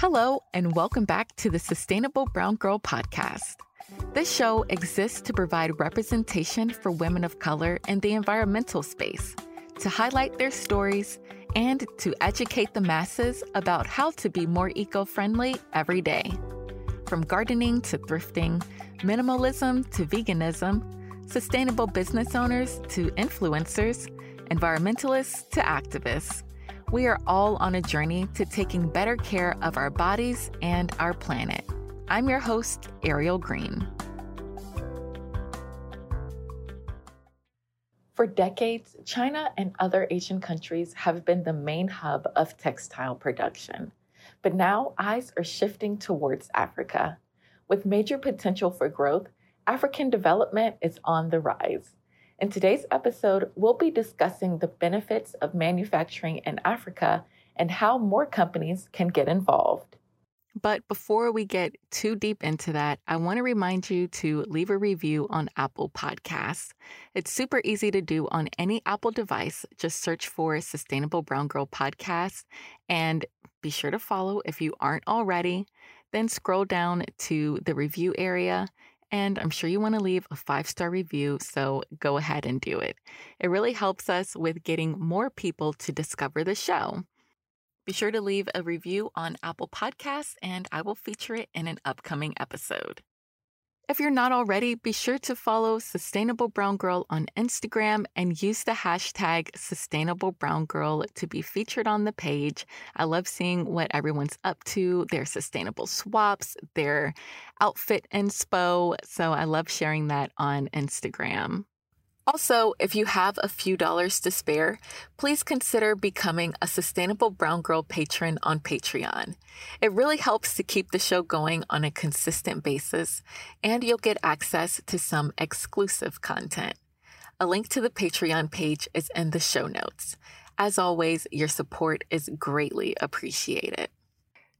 Hello, and welcome back to the Sustainable Brown Girl podcast. This show exists to provide representation for women of color in the environmental space, to highlight their stories, and to educate the masses about how to be more eco friendly every day. From gardening to thrifting, minimalism to veganism, sustainable business owners to influencers, environmentalists to activists. We are all on a journey to taking better care of our bodies and our planet. I'm your host, Ariel Green. For decades, China and other Asian countries have been the main hub of textile production. But now eyes are shifting towards Africa. With major potential for growth, African development is on the rise. In today's episode, we'll be discussing the benefits of manufacturing in Africa and how more companies can get involved. But before we get too deep into that, I want to remind you to leave a review on Apple Podcasts. It's super easy to do on any Apple device. Just search for Sustainable Brown Girl Podcast and be sure to follow if you aren't already. Then scroll down to the review area and I'm sure you want to leave a five star review, so go ahead and do it. It really helps us with getting more people to discover the show. Be sure to leave a review on Apple Podcasts, and I will feature it in an upcoming episode. If you're not already, be sure to follow Sustainable Brown Girl on Instagram and use the hashtag Sustainable Brown Girl to be featured on the page. I love seeing what everyone's up to, their sustainable swaps, their outfit inspo. So I love sharing that on Instagram. Also, if you have a few dollars to spare, please consider becoming a Sustainable Brown Girl patron on Patreon. It really helps to keep the show going on a consistent basis, and you'll get access to some exclusive content. A link to the Patreon page is in the show notes. As always, your support is greatly appreciated.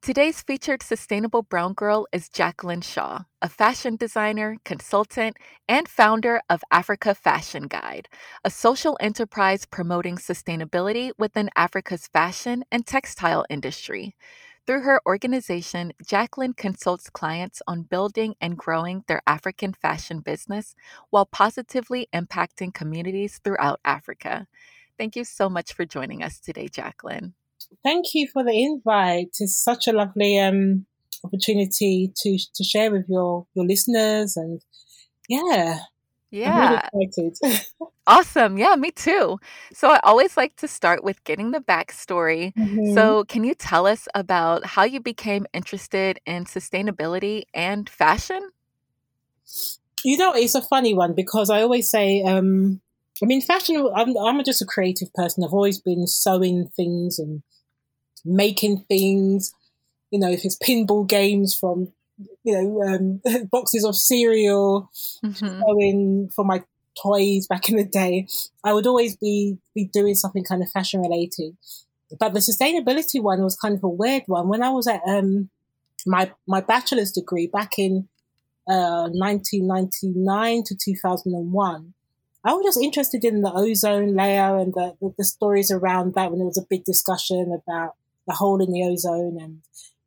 Today's featured sustainable brown girl is Jacqueline Shaw, a fashion designer, consultant, and founder of Africa Fashion Guide, a social enterprise promoting sustainability within Africa's fashion and textile industry. Through her organization, Jacqueline consults clients on building and growing their African fashion business while positively impacting communities throughout Africa. Thank you so much for joining us today, Jacqueline thank you for the invite. It's such a lovely um, opportunity to to share with your your listeners, and yeah, yeah, really awesome. Yeah, me too. So I always like to start with getting the backstory. Mm-hmm. So can you tell us about how you became interested in sustainability and fashion? You know, it's a funny one because I always say, um, I mean, fashion. I'm, I'm just a creative person. I've always been sewing things and making things. You know, if it's pinball games from, you know, um, boxes of cereal, mm-hmm. sewing for my toys back in the day, I would always be be doing something kind of fashion related. But the sustainability one was kind of a weird one. When I was at um, my my bachelor's degree back in uh, 1999 to 2001, I was just interested in the ozone layer and the, the, the, stories around that when there was a big discussion about the hole in the ozone and,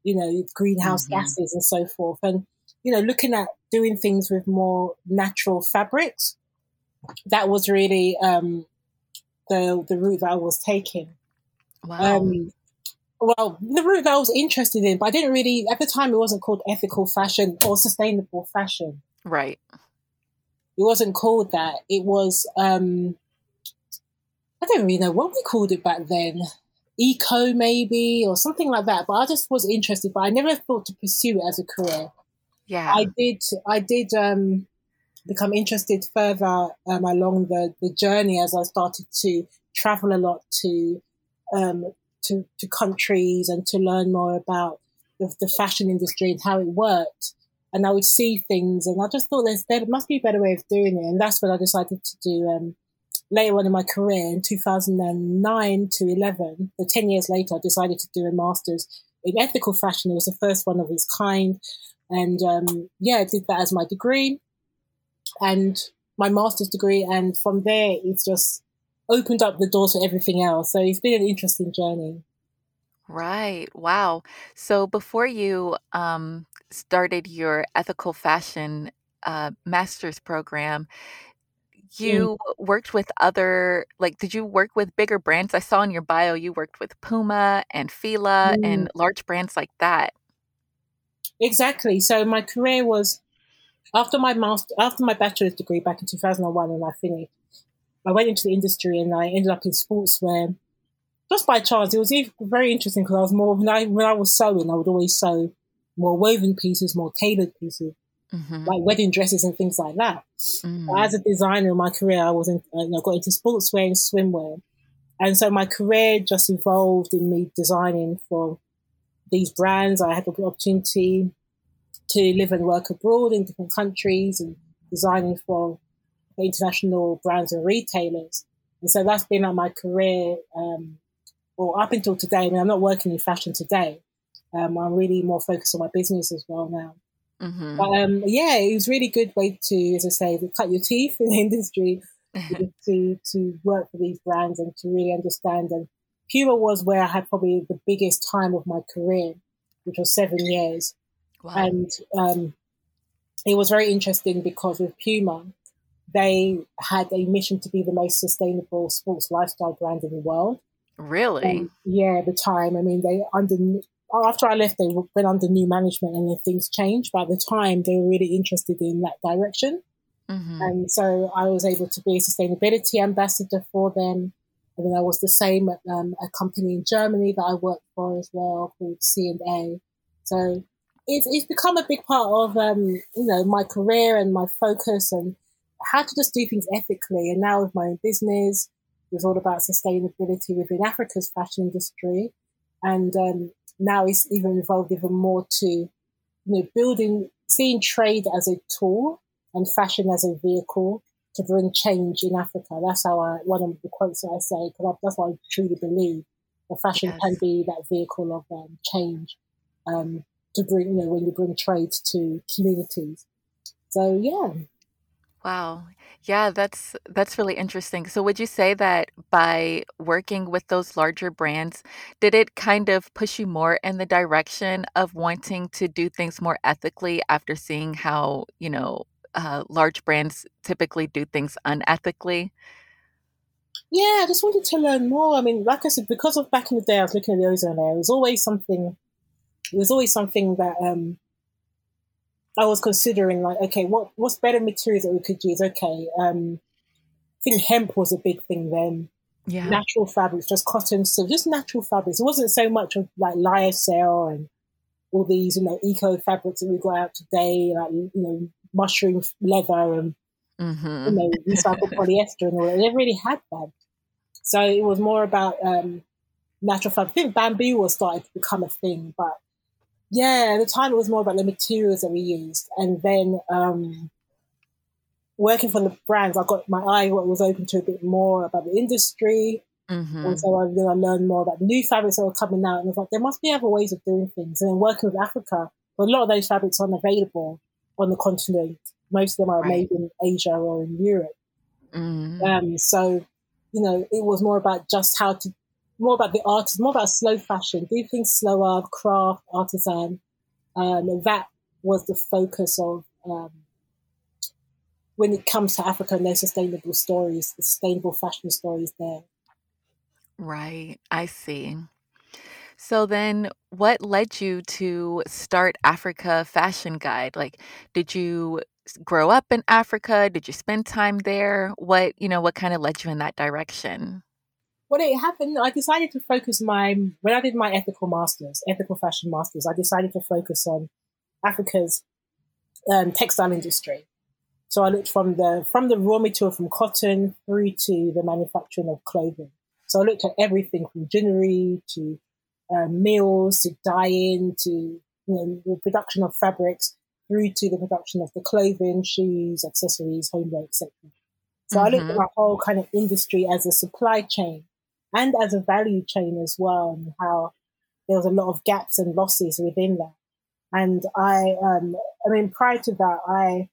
you know, greenhouse mm-hmm. gases and so forth. And, you know, looking at doing things with more natural fabrics, that was really um, the, the route that I was taking. Wow. Um, well, the route that I was interested in, but I didn't really, at the time, it wasn't called ethical fashion or sustainable fashion. Right. It wasn't called that. It was, um, I don't really know what we called it back then. Eco, maybe, or something like that. But I just was interested, but I never thought to pursue it as a career. Yeah. I did, I did, um, become interested further um, along the, the journey as I started to travel a lot to, um, to, to countries and to learn more about the, the fashion industry and how it worked and I would see things, and I just thought there's there must be a better way of doing it, and that's when I decided to do um, later on in my career in 2009 to 11. So 10 years later, I decided to do a master's in ethical fashion. It was the first one of its kind, and um, yeah, I did that as my degree and my master's degree, and from there it's just opened up the door to everything else. So it's been an interesting journey. Right. Wow. So before you um, started your ethical fashion uh, master's program, Mm. you worked with other, like, did you work with bigger brands? I saw in your bio you worked with Puma and Fila Mm. and large brands like that. Exactly. So my career was after my master, after my bachelor's degree back in 2001 when I finished, I went into the industry and I ended up in sportswear just by chance. It was very interesting because I was more when I when I was sewing, I would always sew more woven pieces, more tailored pieces, hmm like wedding dresses and things like that. But mm as a designer in my career, I was in, I got into sportswear and swimwear, and so my career just evolved in me designing for these brands. I had the opportunity to live and work abroad in different countries and designing for international brands and retailers. And so that's been like my career, um, or up until today. I mean, I'm not working in fashion today. Um, I'm really more focused on my business as well now. Hmm But um, yeah, it was really good way to, as I say, to cut your teeth in the industry, to to work for these brands and to really understand. And Puma was where I had probably the biggest time of my career, which was seven years. Wow. And um, it was very interesting because with Puma, they had a mission to be the most sustainable sports lifestyle brand in the world. Really? And yeah, at the time, I mean, they under after I left, they went under new management, and then things changed. By the time, they were really interested in that direction, hmm and so I was able to be a sustainability ambassador for them. And then I was the same at um, a company in Germany that I worked for as well called C and A. So it's, it's become a big part of um, you know my career and my focus and how to just do things ethically. And now with my own business, it's all about sustainability within Africa's fashion industry, and um, now it's even evolved even more to you know building, seeing trade as a tool and fashion as a vehicle to bring change in Africa. That's how I one of the quotes that I say because that's what I truly believe. The fashion Yes. can be that vehicle of um, change um, to bring you know when you bring trade to communities. So yeah, Wow. Yeah, that's that's really interesting. So would you say that by working with those larger brands, did it kind of push you more in the direction of wanting to do things more ethically after seeing how, you know, uh, large brands typically do things unethically? yeah, I just wanted to learn more. I mean, like I said, because of back in the day, I was looking at the ozone layer. It was always something. It was always something that um, I was considering. Like, okay, what what's better materials that we could use? Okay, um, I think hemp was a big thing then. Yeah. Natural fabrics, just cotton, so just natural fabrics. It wasn't so much of like lyocell and all these, you know, eco fabrics that we got out today, like you know, mushroom leather and hmm you know, recycled polyester and all that. They really had that. So it was more about um, natural fabric. I think bamboo was starting to become a thing, but yeah, at the time it was more about the materials that we used. And then um, working for the brands, I got my eye was open to a bit more about the industry. hmm And so I, then I learned more about new fabrics that were coming out. And I was like, there must be other ways of doing things. And then working with Africa, but a lot of those fabrics aren't available on the continent. Most of them are Right. made in Asia or in Europe. hmm Um, so, you know, it was more about just how to, more about the art, more about slow fashion, do things slower, craft, artisan. Um, and that was the focus of um, when it comes to Africa and sustainable stories, sustainable fashion stories there. Right. I see. So then what led you to start Africa Fashion Guide? Like, did you grow up in Africa? Did you spend time there? What, you know, what kind of led you in that direction? When it happened, I decided to focus my, when I did my ethical masters, ethical fashion masters, I decided to focus on Africa's um, textile industry. So I looked from the from the raw material from cotton through to the manufacturing of clothing. So I looked at everything from ginnery to um, mills to dyeing to you know the production of fabrics through to the production of the clothing, shoes, accessories, homeware, etc. So I looked at hmm my whole kind of industry as a supply chain and as a value chain as well, and how there was a lot of gaps and losses within that. And I, um, I mean, prior to that, I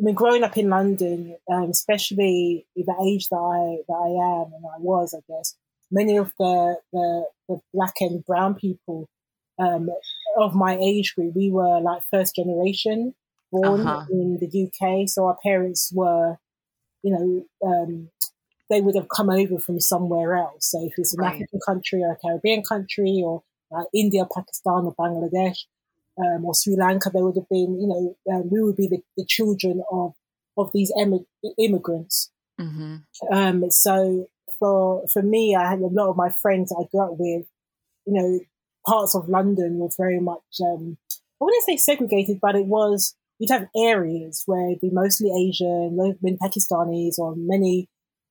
I mean, growing up in London, um, especially the age that I that I am and I was, I guess, many of the, the, the black and brown people um, of my age group, we were like first generation born uh-huh. in the UK. So our parents were, you know, um, they would have come over from somewhere else. So if it's an right. African country or a Caribbean country or like India, Pakistan, or Bangladesh, um, or Sri Lanka, they would have been, you know, um, we would be the, the, children of of these immigrants. Mm-hmm. Um, so for for me, I had a lot of my friends I grew up with, you know, parts of London was very much um, I wouldn't say segregated, but it was you'd have areas where it'd be mostly Asian, many Pakistanis, or many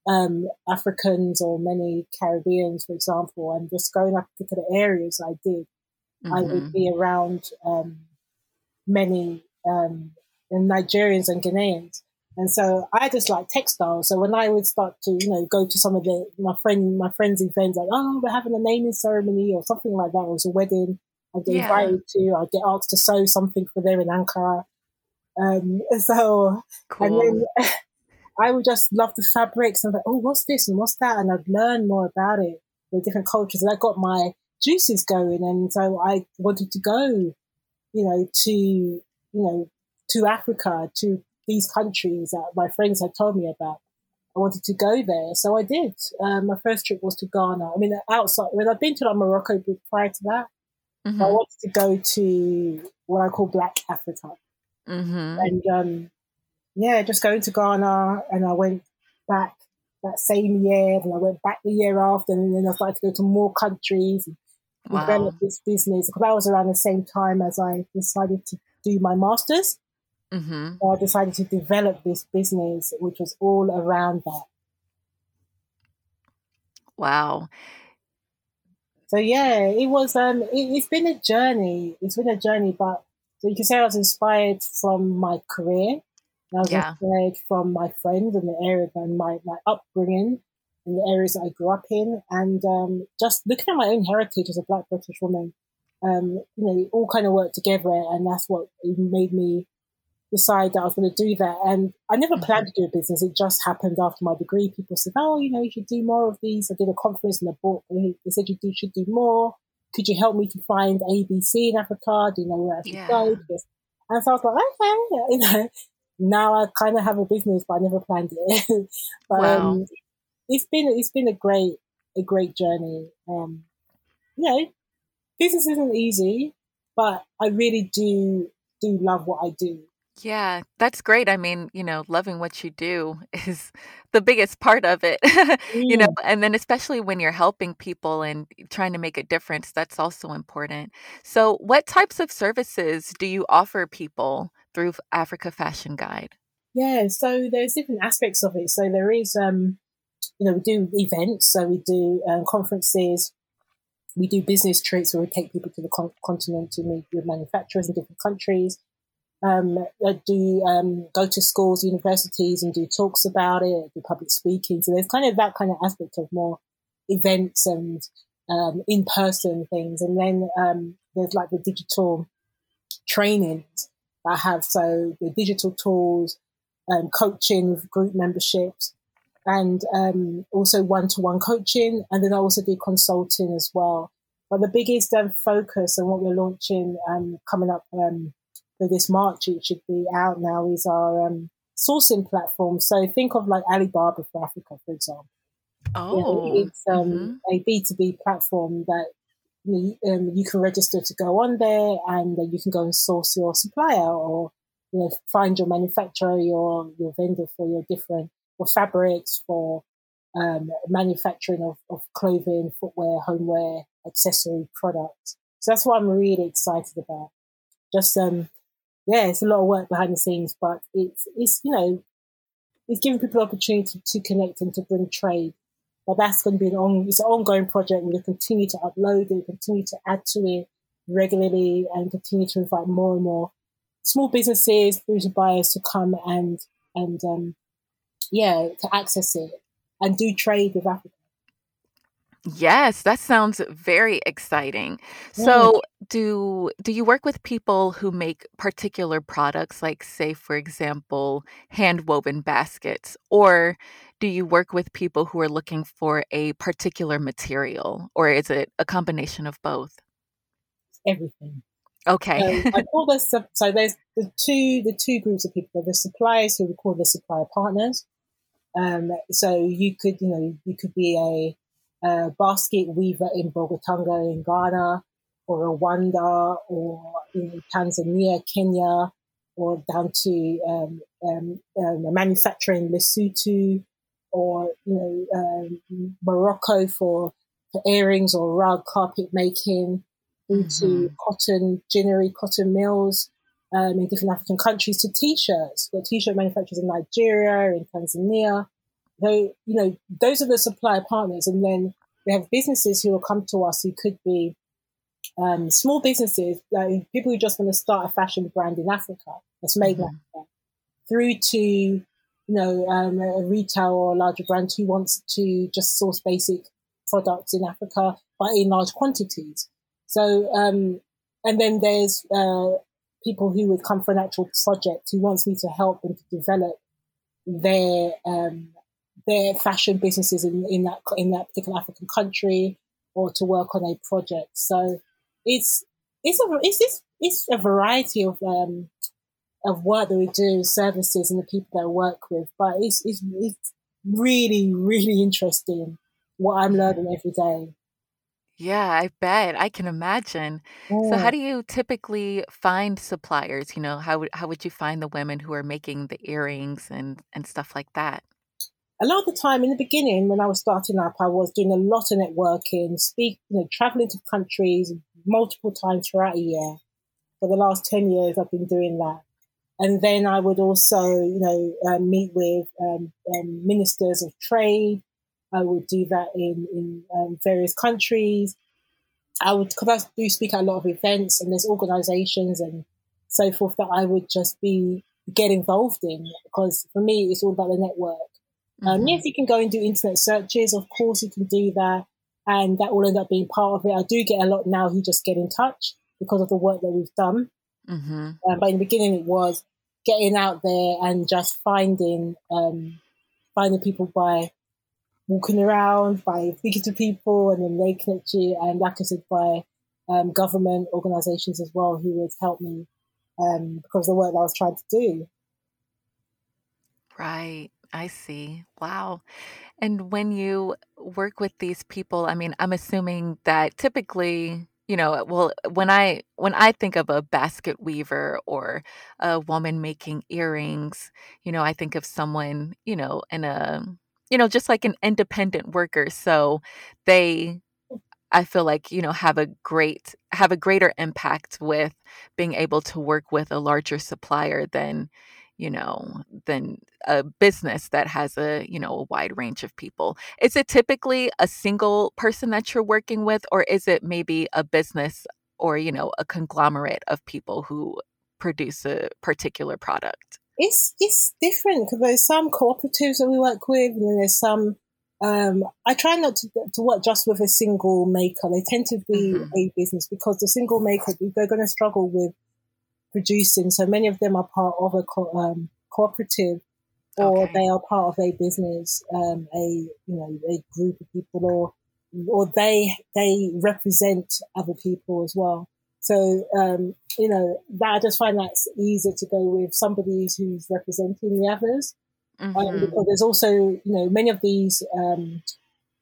um, Africans, or many Caribbeans, for example. And just going up particular areas, I did. Mm-hmm. I would mm-hmm. be around um, many um, Nigerians and Ghanaians. And so I just like textiles. So when I would start to, you know, go to some of the my friend my friends' events, like, oh, we're having a naming ceremony or something like that, or it was a wedding, I'd get yeah. invited to, I'd get asked to sew something for them in Ankara. Um, so cool. and then I would just love the fabrics and like, oh, what's this and what's that? And I'd learn more about it, the different cultures. And I got my juices going. And so I wanted to go, you know, to, you know, to Africa, to these countries that my friends had told me about. I wanted to go there, so I did. Um, my first trip was to Ghana. I mean, outside. I mean, I've been to like Morocco prior to that. Mm-hmm. I wanted to go to what I call Black Africa, mm-hmm. and um, yeah, just going to Ghana, and I went back that same year, and I went back the year after, and then I started to go to more countries and wow. develop this business. Because that was around the same time as I decided to do my masters. Mm-hmm. So I decided to develop this business, which was all around that. Wow. So yeah, it was. Um, it, has been a journey. It's been a journey, but so you can say I was inspired from my career. I was yeah. inspired from my friends and the area and my my upbringing in the areas that I grew up in, and um, just looking at my own heritage as a Black British woman. Um, you know, all kind of worked together, and that's what made me decide that I was going to do that. And I never mm-hmm. planned to do a business. It just happened after my degree. People said, oh, you know, you should do more of these. I did a conference in a book. And they said, you do, should do more. Could you help me to find ABC in Africa? Do you know where I should yeah. go? And so I was like, okay, you know, now I kind of have a business, but I never planned it. but wow. um, it's been, it's been a great, a great journey. Um, you know, business isn't easy, but I really do, do love what I do. Yeah, that's great. I mean, you know, loving what you do is the biggest part of it, you know, mm. and then especially when you're helping people and trying to make a difference, that's also important. So, what types of services do you offer people through Africa Fashion Guide? Yeah, so there's different aspects of it. So there is, um, you know, we do events, so we do um, conferences, we do business trips where we take people to the con- continent to meet with manufacturers in different countries um, I do um, go to schools, universities, and do talks about it, do public speaking. So there's kind of that kind of aspect of more events and um, in person things. And then um, there's like the digital trainings I have. So the digital tools, um, coaching group memberships, and um, also one to one coaching. And then I also do consulting as well. But the biggest focus and what we're launching coming up for this March, it should be out now, is our um, sourcing platform. So think of like Alibaba for Africa, for example. Oh, you know, it's um, mm-hmm. a B2B platform that you, um, you can register to go on there and you can go and source your supplier or you know, find your manufacturer, your, your vendor for your different, for fabrics, for um, manufacturing of, of clothing, footwear, homeware, accessory products. So that's what I'm really excited about. Just um, yeah, it's a lot of work behind the scenes, but it's it's you know it's giving people opportunity to connect and to bring trade. But that's going to be an on it's an ongoing project. We'll continue to upload it, continue to add to it regularly, and continue to invite more and more small businesses, bougie buyers to come and and um, yeah to access it and do trade with Africa. Yes, that sounds very exciting. So, do do you work with people who make particular products like say for example, hand-woven baskets or do you work with people who are looking for a particular material, or is it a combination of both? Everything. Okay. so I call this so there's the two the two groups of people. The suppliers who we call the supplier partners. Um, so you could you know you could be a, a basket weaver in Bolgatanga in Ghana, or Rwanda, or in Tanzania, Kenya, or down to um, um, um, a manufacturer in Lesotho, or you know um, Morocco for for earrings or rug carpet making into mm-hmm. cotton, ginnery, cotton mills um, in different African countries to t-shirts. Got t-shirt manufacturers in Nigeria, in Tanzania. They, you know, those are the supply partners. And then we have businesses who will come to us who could be um, small businesses, like people who just want to start a fashion brand in Africa that's made mm-hmm. in Africa, through to you know um, a retail or a larger brand who wants to just source basic products in Africa, but in large quantities. So, um, and then there's uh, people who would come for an actual project who wants me to help them to develop their um, their fashion businesses in, in that in that particular African country or to work on a project. So it's it's a it's it's, it's a variety of um, of work that we do, services, and the people that I work with. But it's it's it's really really interesting what I'm learning every day. Yeah, I bet. I can imagine. So how do you typically find suppliers? You know, how would how would you find the women who are making the earrings and and stuff like that? A lot of the time in the beginning when I was starting up, I was doing a lot of networking, speak, you know, traveling to countries multiple times throughout a year. For the last 10 years, I've been doing that. And then I would also, you know, uh, meet with um, um, ministers of trade, I would do that in, in um, various countries. I would, because I do speak at a lot of events and there's organizations and so forth that I would just be get involved in because for me it's all about the network. Um, mm-hmm. Yes, you can go and do internet searches. Of course, you can do that, and that will end up being part of it. I do get a lot now who just get in touch because of the work that we've done. Mm-hmm. Um, but in the beginning, it was getting out there and just finding um, finding people by walking around, by speaking to people, and then they connect you. And like I said, by um, government organisations as well, who would help me um, because of the work that I was trying to do. Right. I see. Wow. And when you work with these people, I mean, I'm assuming that typically, you know, uh, well, when I when I think of a basket weaver or a woman making earrings, you know, I think of someone, you know, in a um, you know, just like an independent worker. So they I feel like, you know, have a great have a greater impact with being able to work with a larger supplier than, you know, than a business that has a, you know, a wide range of people. Is it typically a single person that you're working with or is it maybe a business or, you know, a conglomerate of people who produce a particular product? it's it's different because there's some cooperatives that we work with, and there's some. Um, I try not to, to work just with a single maker. They tend to be mm-hmm. a business because the single maker they're going to struggle with producing. So many of them are part of a co- um, cooperative, or okay. they are part of a business, um, a you know a group of people, or or they they represent other people as well. So, um, you know, that I just find that's easier to go with somebody who's representing the others. Um, mm-hmm. Um, there's also, you know, many of these um,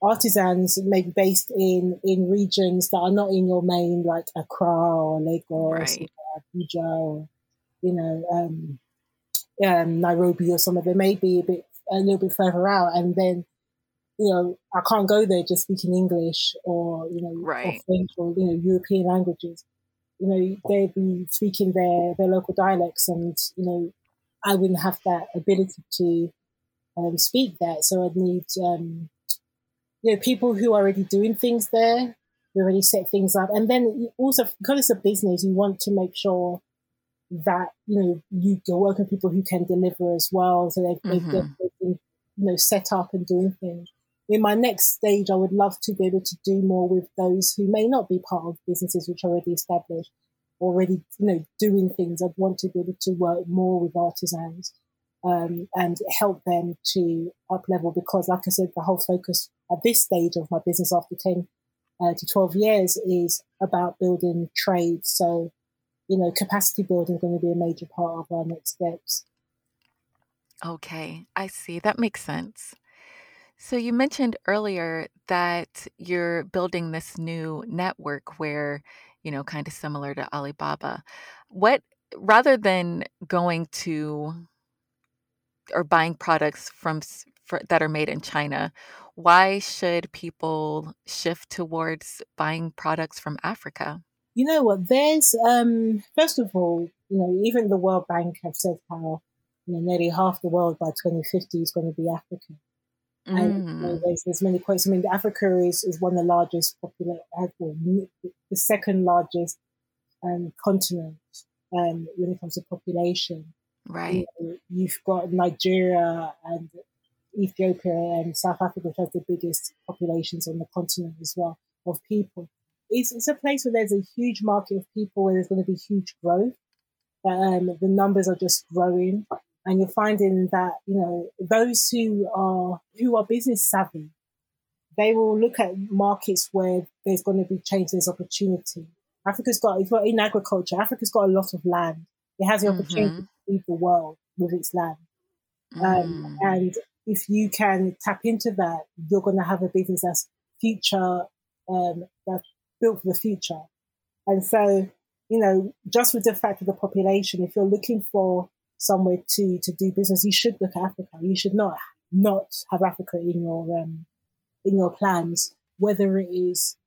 artisans may be based in, in regions that are not in your main, like Accra or Lagos right. or Abuja or, you know, um, um, Nairobi or somewhere. They may be a bit, a little bit further out. And then, you know, I can't go there just speaking English or, you know, right. or French or, you know, European languages you know, they'd be speaking their, their local dialects and, you know, I wouldn't have that ability to um, speak that. So I'd need, um, you know, people who are already doing things there, who already set things up. And then also, because it's a business, you want to make sure that, you know, you, are working with people who can deliver as well. So they've, mm-hmm. they've, they've been, you know, set up and doing things in my next stage, I would love to be able to do more with those who may not be part of businesses which are already established, already, you know, doing things. I'd want to be able to work more with artisans um, and help them to up level because, like I said, the whole focus at this stage of my business after 10 uh, to 12 years is about building trade. So, you know, capacity building is going to be a major part of our next steps. Okay, I see. That makes sense. So you mentioned earlier that you're building this new network where, you know, kind of similar to Alibaba. What rather than going to or buying products from for, that are made in China, why should people shift towards buying products from Africa? You know what? There's um, first of all, you know, even the World Bank have said how you know nearly half the world by 2050 is going to be African. Mm. And you know, mm. there's, there's many quotes. I mean, Africa is, is one of the largest population, uh, the second largest um, continent um, when it comes to population. Right. You have got Nigeria and Ethiopia and South Africa, which has the biggest populations on the continent as well of people. It's, it's a place where there's a huge market of people where there's going to be huge growth. Um, the numbers are just growing, and you're finding that you know those who are who are business savvy, they will look at markets where there's going to be change, there's opportunity. Africa's got, if you're in agriculture, Africa's got a lot of land. It has the opportunity mm-hmm. to feed the world with its land. Um, mm. And if you can tap into that, you're going to have a business that's future, um, that's built for the future. And so, you know, just with the fact of the population, if you're looking for somewhere to, to do business, you should look at Africa. You should not, not have Africa in your, um, in your plans, whether it is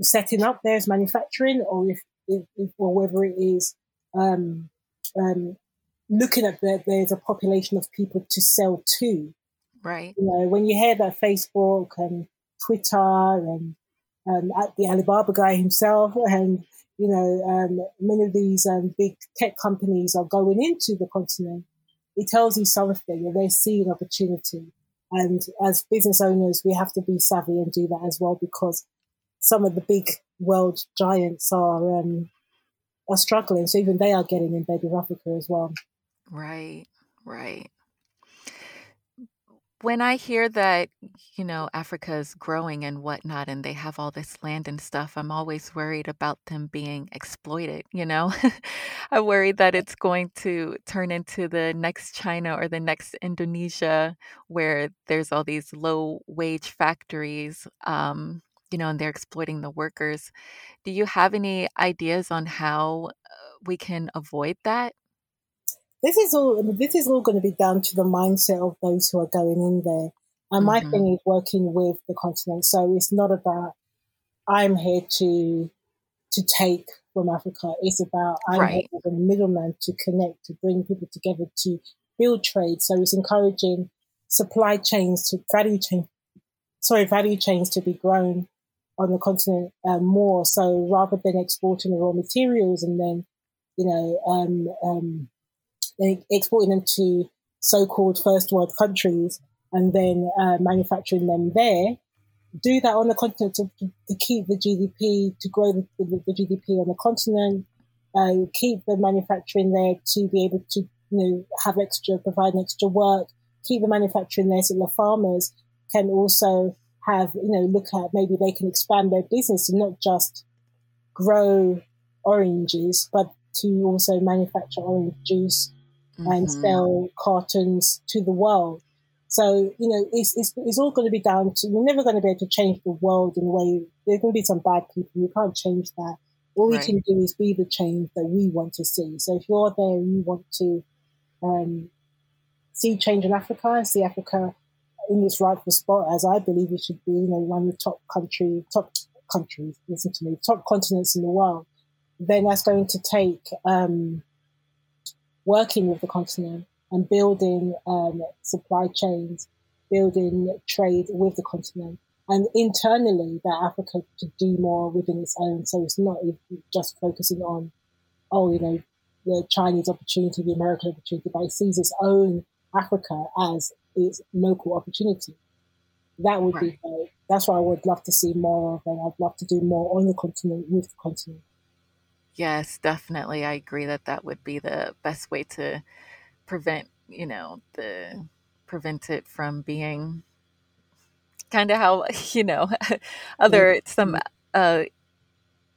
setting up there as manufacturing or if, if, if or whether it is, um, um, looking at that there's a population of people to sell to. Right. You know, when you hear that Facebook and Twitter and um, the Alibaba guy himself and you know um, many of these um, big tech companies are going into the continent, it tells you something that they're seeing opportunity. And as business owners, we have to be savvy and do that as well because some of the big world giants are um, are struggling. So even they are getting in bed with Africa as well. Right, right. When I hear that, you know, Africa is growing and whatnot, and they have all this land and stuff, I'm always worried about them being exploited, you know? I worry that it's going to turn into the next China or the next Indonesia where there's all these low wage factories, um, you know, and they're exploiting the workers. Do you have any ideas on how uh, we can avoid that? This is all this is all going to be down to the mindset of those who are going in there. And my mm-hmm. thing is working with the continent. So it's not about I'm here to to take from Africa. It's about I'm right. here as a middleman to connect, to bring people together, to build trade. So it's encouraging supply chains to value chain, sorry, value chains to be grown on the continent um, more. So rather than exporting the raw materials and then, you know, um, um, exporting them to so-called first world countries and then uh, manufacturing them there. Do that on the continent to, to keep the GDP, to grow the, the, the GDP on the continent, uh, keep the manufacturing there to be able to, you know, have extra, provide extra work, keep the manufacturing there so the farmers can also have, you know, look at maybe they can expand their business and not just grow oranges, but to also manufacture orange juice mm-hmm. and sell cartons to the world. So, you know, it's, it's, it's all going to be down to, we're never going to be able to change the world in a way. There's going to be some bad people. You can't change that. All right. we can do is be the change that we want to see. So if you're there and you want to um, see change in Africa and see Africa in its rightful spot, as I believe it should be, you know, one of the top country, top countries, listen to me, top continents in the world, then that's going to take um, working with the continent and building um, supply chains, building trade with the continent, and internally that Africa to do more within its own. So it's not just focusing on, oh, you know, the Chinese opportunity, the American opportunity, but it sees its own Africa as its local opportunity. That would right. be great. That's what I would love to see more of, and I'd love to do more on the continent with the continent. Yes, definitely. I agree that that would be the best way to prevent, you know, the prevent it from being kind of how you know other some uh,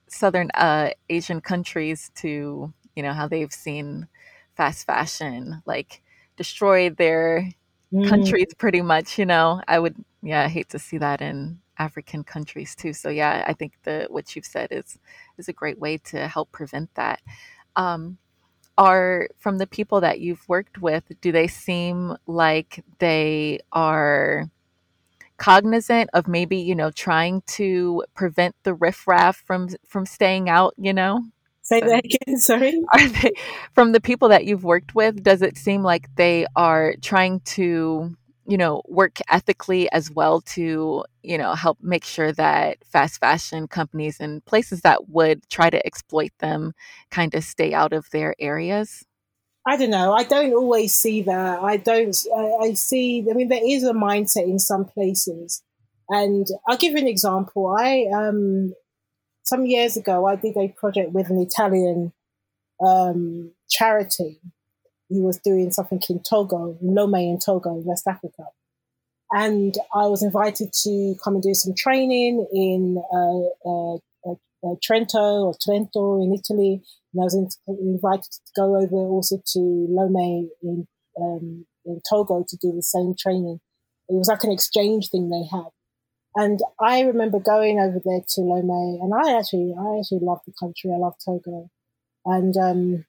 southern uh, Asian countries to you know how they've seen fast fashion like destroy their mm. countries pretty much. You know, I would yeah I hate to see that in African countries too. So yeah, I think the what you've said is is a great way to help prevent that. Um, are from the people that you've worked with, do they seem like they are cognizant of maybe, you know, trying to prevent the riffraff from from staying out, you know? Say that again, sorry. Are they from the people that you've worked with, does it seem like they are trying to you know, work ethically as well to, you know, help make sure that fast fashion companies and places that would try to exploit them kind of stay out of their areas? I don't know. I don't always see that. I don't, I, I see, I mean, there is a mindset in some places. And I'll give you an example. I, um, some years ago, I did a project with an Italian um, charity he was doing something in Togo, Lome in Togo, West Africa. And I was invited to come and do some training in uh, uh, uh, uh Trento or Trento in Italy. And I was in, invited to go over also to Lome in, um, in Togo to do the same training. It was like an exchange thing they had. And I remember going over there to Lome, and I actually, I actually love the country. I love Togo, and um,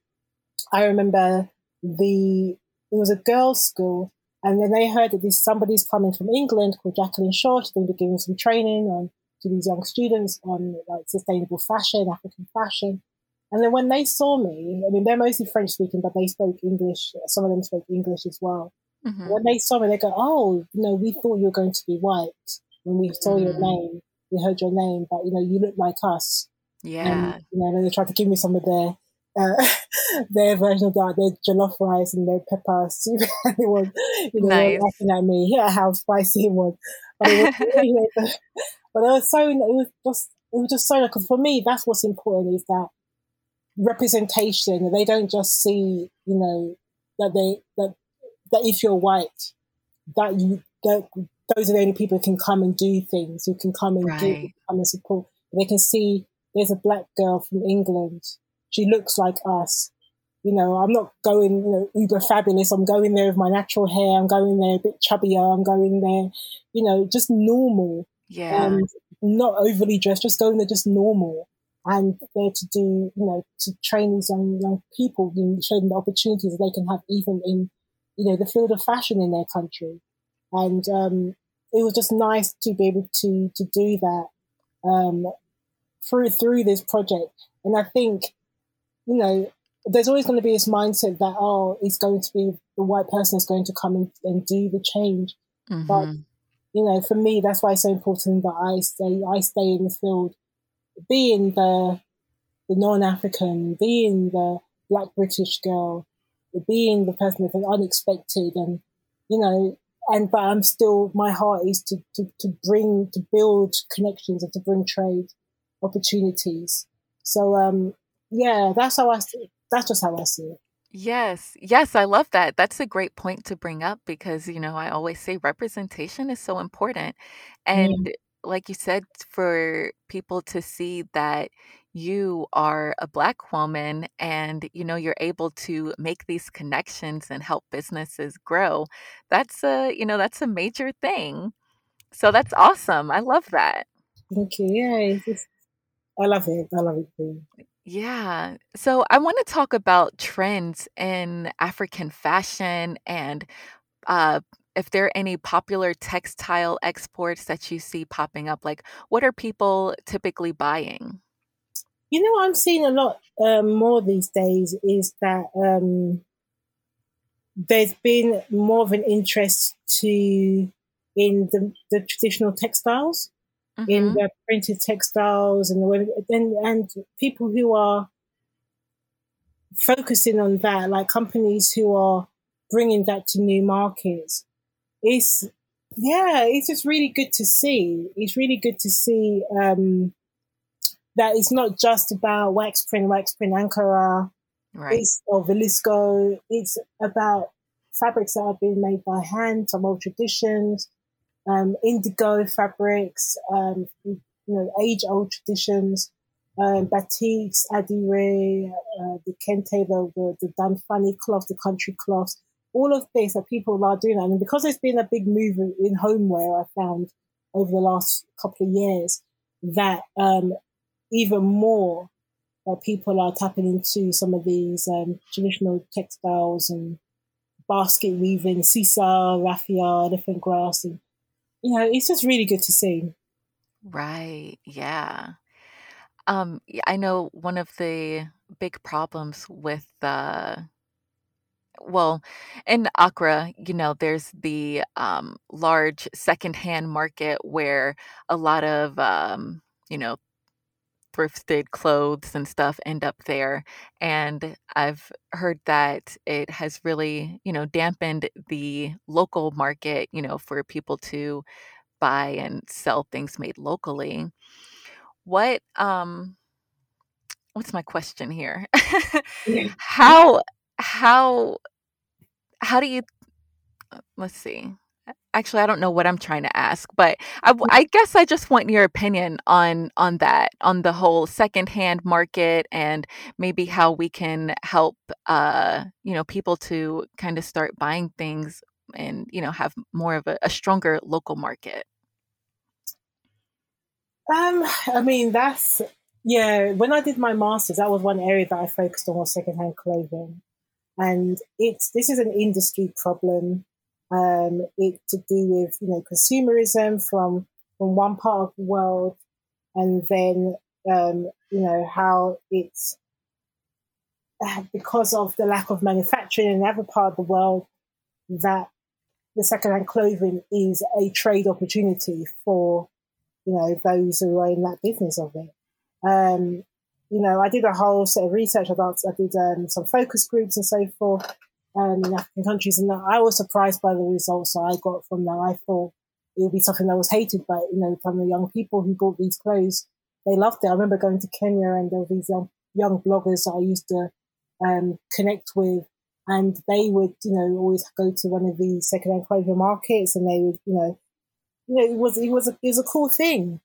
I remember the it was a girls' school, and then they heard that this somebody's coming from England called Jacqueline Shaw. She's going to be giving some training on to these young students on like sustainable fashion, African fashion. And then when they saw me, I mean, they're mostly French speaking, but they spoke English. Some of them spoke English as well. Mm-hmm. When they saw me, they go, "Oh, you know, we thought you were going to be white when we saw mm-hmm. your name. We heard your name, but you know, you look like us." Yeah. And, you know, they tried to give me some of their uh, their version of that, their jollof rice and their pepper soup. and it was, you know, nice. laughing at me, yeah, how spicy it was. But it was, but it was so, it was just, it was just so, because for me, that's what's important is that representation. They don't just see, you know, that they, that, that if you're white, that you, that those are the only people who can come and do things, who can come and right. do, come and support. They can see there's a black girl from England she looks like us. You know, I'm not going, you know, uber fabulous. I'm going there with my natural hair. I'm going there a bit chubbier. I'm going there, you know, just normal. Yeah. And not overly dressed, just going there just normal. And there to do, you know, to train these young, young people and show them the opportunities they can have even in, you know, the field of fashion in their country. And, um, it was just nice to be able to, to do that, um, through, through this project. And I think you know, there's always going to be this mindset that, oh, it's going to be the white person is going to come and, and do the change. Mm-hmm. But, you know, for me, that's why it's so important that I stay, I stay in the field, being the, the non-African, being the black British girl, being the person that's unexpected and, you know, and, but I'm still, my heart is to, to, to bring, to build connections and to bring trade opportunities. So, um, yeah, that's how I see it. That's just how I see it. Yes, yes, I love that. That's a great point to bring up because, you know, I always say representation is so important. And mm. like you said, for people to see that you are a Black woman and, you know, you're able to make these connections and help businesses grow, that's a, you know, that's a major thing. So that's awesome. I love that. Thank you. Yeah, just, I love it. I love it too. Yeah. So I want to talk about trends in African fashion and uh, if there are any popular textile exports that you see popping up. Like, what are people typically buying? You know, I'm seeing a lot um, more these days is that um, there's been more of an interest to in the, the traditional textiles mm-hmm. in the printed textiles and the and, and people who are focusing on that, like companies who are bringing that to new markets. It's yeah, it's just really good to see. It's really good to see um, that it's not just about wax print, wax print Ankara, right. it's, or Vlisco. It's about fabrics that are being made by hand, some old traditions, um, indigo fabrics, um, you know, age old traditions, um, batiks, adire, uh, the kente, the, the, Danfani cloth, the country cloths, all of this that people are doing. And because there's been a big move in homeware, I found over the last couple of years that um, even more that people are tapping into some of these um, traditional textiles and basket weaving, sisal, raffia, different grass, and you know, it's just really good to see. Right. Yeah. Um, I know one of the big problems with uh well, in Accra, you know, there's the um large secondhand market where a lot of um, you know, thrifted clothes and stuff end up there. And I've heard that it has really, you know, dampened the local market, you know, for people to buy and sell things made locally. What um what's my question here? how how how do you uh, let's see actually i don't know what i'm trying to ask but I, mm. I guess i just want your opinion on on that on the whole secondhand market and maybe how we can help uh you know people to kind of start buying things and you know have more of a, a stronger local market. Um i mean that's yeah when i did my masters that was one area that i focused on was secondhand clothing. And it's this is an industry problem um, it to do with you know consumerism from from one part of the world, and then um, you know how it's because of the lack of manufacturing in another part of the world that the secondhand clothing is a trade opportunity for you know those who are in that business of it. Um, you know, I did a whole set of research about I did um, some focus groups and so forth, um, in African countries. And I was surprised by the results I got from that. I thought it would be something that was hated by, you know, from the young people who bought these clothes. They loved it. I remember going to Kenya and there were these young, young bloggers that I used to um, connect with. And they would, you know, always go to one of these secondhand clothing markets and they would, you know, you know, it was, it was, a, it was a cool thing.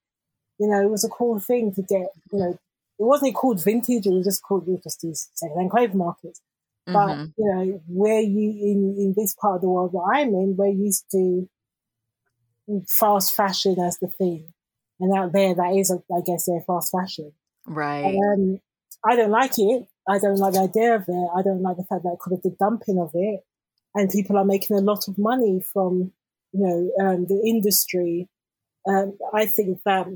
You know, it was a cool thing to get, you know, it wasn't called vintage, it was just called, it was just these secondhand clothing markets. But mm-hmm. you know, where you in in this part of the world that I'm in, we're used to fast fashion as the thing, and out there, that is, I guess, their fast fashion. Right. Um, I don't like it. I don't like the idea of it. I don't like the fact that kind of the dumping of it, and people are making a lot of money from you know um, the industry. Um, I think that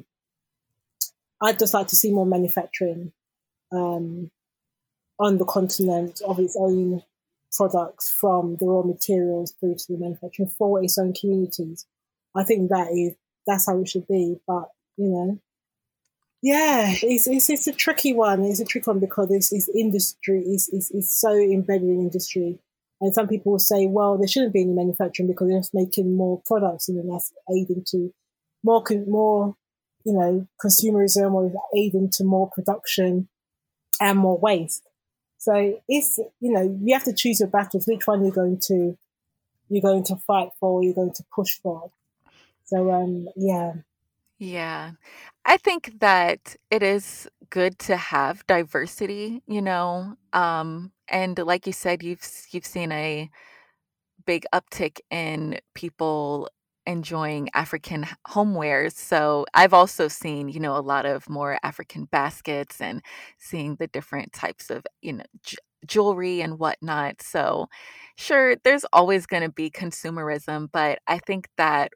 I'd just like to see more manufacturing um, on the continent of its own products from the raw materials through to the manufacturing for its own communities. I think that is that's how it should be. But you know, yeah, it's it's, it's a tricky one. It's a tricky one because this is industry is is is so embedded in industry. And some people will say, well, there shouldn't be any manufacturing because they're just making more products and then that's aiding to more, more, you know, consumerism or aiding to more production and more waste. So it's you know you have to choose your battles. Which one you're going to you're going to fight for? You're going to push for. So um yeah. Yeah. I think that it is good to have diversity, you know. Um and like you said you've you've seen a big uptick in people enjoying African homewares. So I've also seen, you know, a lot of more African baskets and seeing the different types of, you know, j- jewelry and whatnot. So sure, there's always going to be consumerism, but I think that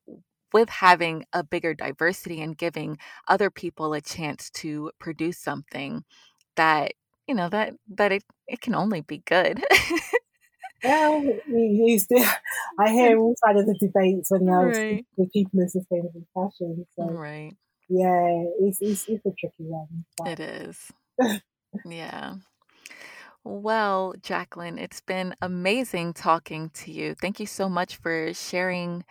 with having a bigger diversity and giving other people a chance to produce something that you know that that it, it can only be good Well, he's I hear all sides of the debates when was right. with people in sustainable fashion. So, right. Yeah, it's, it's, it's a tricky one. But. It is. yeah. Well, Jacqueline, it's been amazing talking to you. Thank you so much for sharing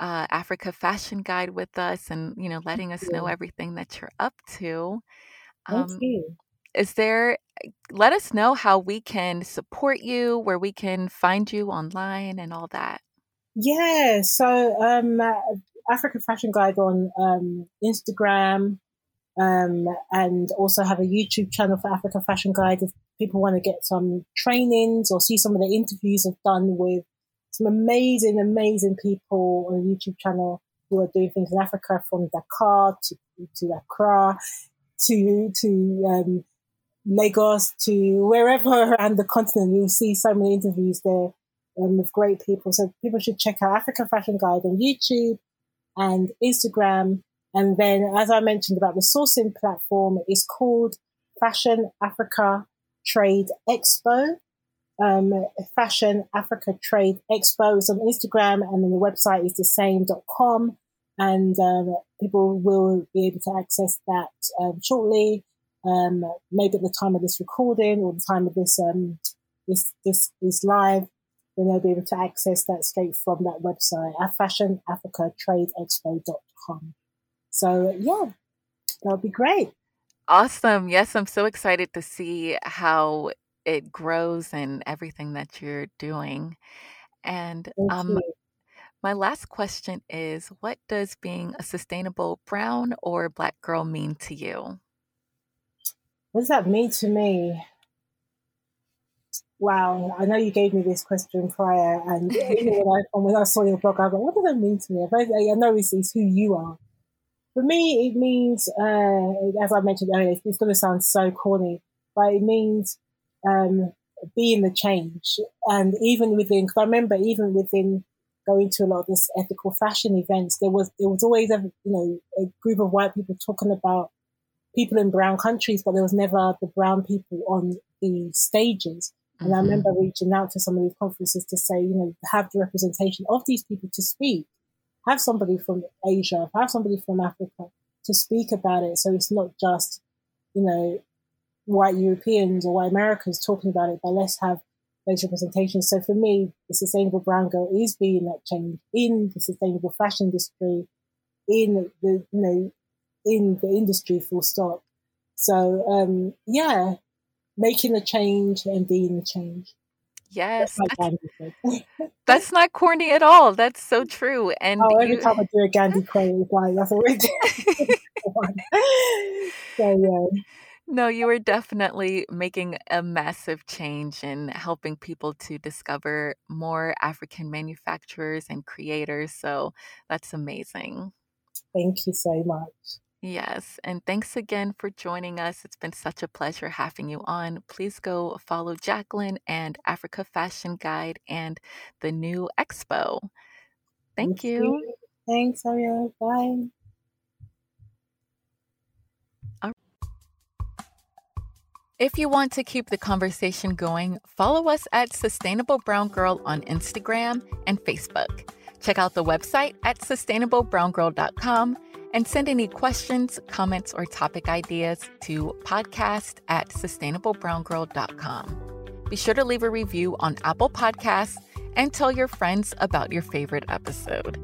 uh, Africa Fashion Guide with us and, you know, letting us know everything that you're up to. Um, Thank you. Is there let us know how we can support you, where we can find you online and all that. Yeah, so um, Africa Fashion Guide on um, Instagram, um, and also have a YouTube channel for Africa Fashion Guide. If people want to get some trainings or see some of the interviews I've done with some amazing, amazing people on the YouTube channel who are doing things in Africa from Dakar to, to Accra to, to, um, Lagos to wherever around the continent. You'll see so many interviews there um, with great people. So people should check out Africa Fashion Guide on YouTube and Instagram. And then, as I mentioned about the sourcing platform, it's called Fashion Africa Trade Expo. Um, Fashion Africa Trade Expo is on Instagram, and then the website is the same.com. And um, people will be able to access that um, shortly um, maybe at the time of this recording or the time of this um, this this is live, then they'll be able to access that straight from that website at fashionafricatradeexpo.com. So yeah, that would be great. Awesome. Yes, I'm so excited to see how it grows and everything that you're doing. And um, my last question is what does being a sustainable brown or black girl mean to you? What does that mean to me? Wow, I know you gave me this question prior, and when I, when I saw your blog, I go, "What does that mean to me?" I know it's, it's who you are. For me, it means, uh, as I mentioned earlier, it's going to sound so corny, but it means um, being the change. And even within, because I remember even within going to a lot of this ethical fashion events, there was there was always a you know a group of white people talking about people in brown countries, but there was never the brown people on the stages. And mm-hmm. I remember reaching out to some of these conferences to say, you know, have the representation of these people to speak. Have somebody from Asia, have somebody from Africa to speak about it. So it's not just, you know, white Europeans or white Americans talking about it, but let's have those representations. So for me, the sustainable brown girl is being that change in the sustainable fashion industry, in the, you know, in the industry full stop. So um, yeah, making a change and being a change. Yes, that's, that's, that's, not corny at all. That's so true. And oh, every you... time I do a Gandhi quote, it's like that's what we do. so yeah. No, you are definitely making a massive change in helping people to discover more African manufacturers and creators. So that's amazing. Thank you so much. Yes, and thanks again for joining us. It's been such a pleasure having you on. Please go follow Jacqueline and Africa Fashion Guide and the new expo. Thank, you. Thanks, Aria. Bye. If you want to keep the conversation going, follow us at Sustainable Brown Girl on Instagram and Facebook. Check out the website at sustainablebrowngirl.com and send any questions, comments, or topic ideas to podcast at sustainablebrowngirl.com. Be sure to leave a review on Apple Podcasts and tell your friends about your favorite episode.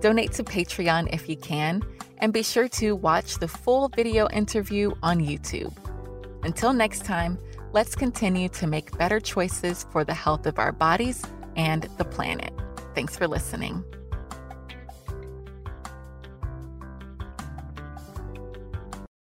Donate to Patreon if you can, and be sure to watch the full video interview on YouTube. Until next time, let's continue to make better choices for the health of our bodies and the planet. Thanks for listening.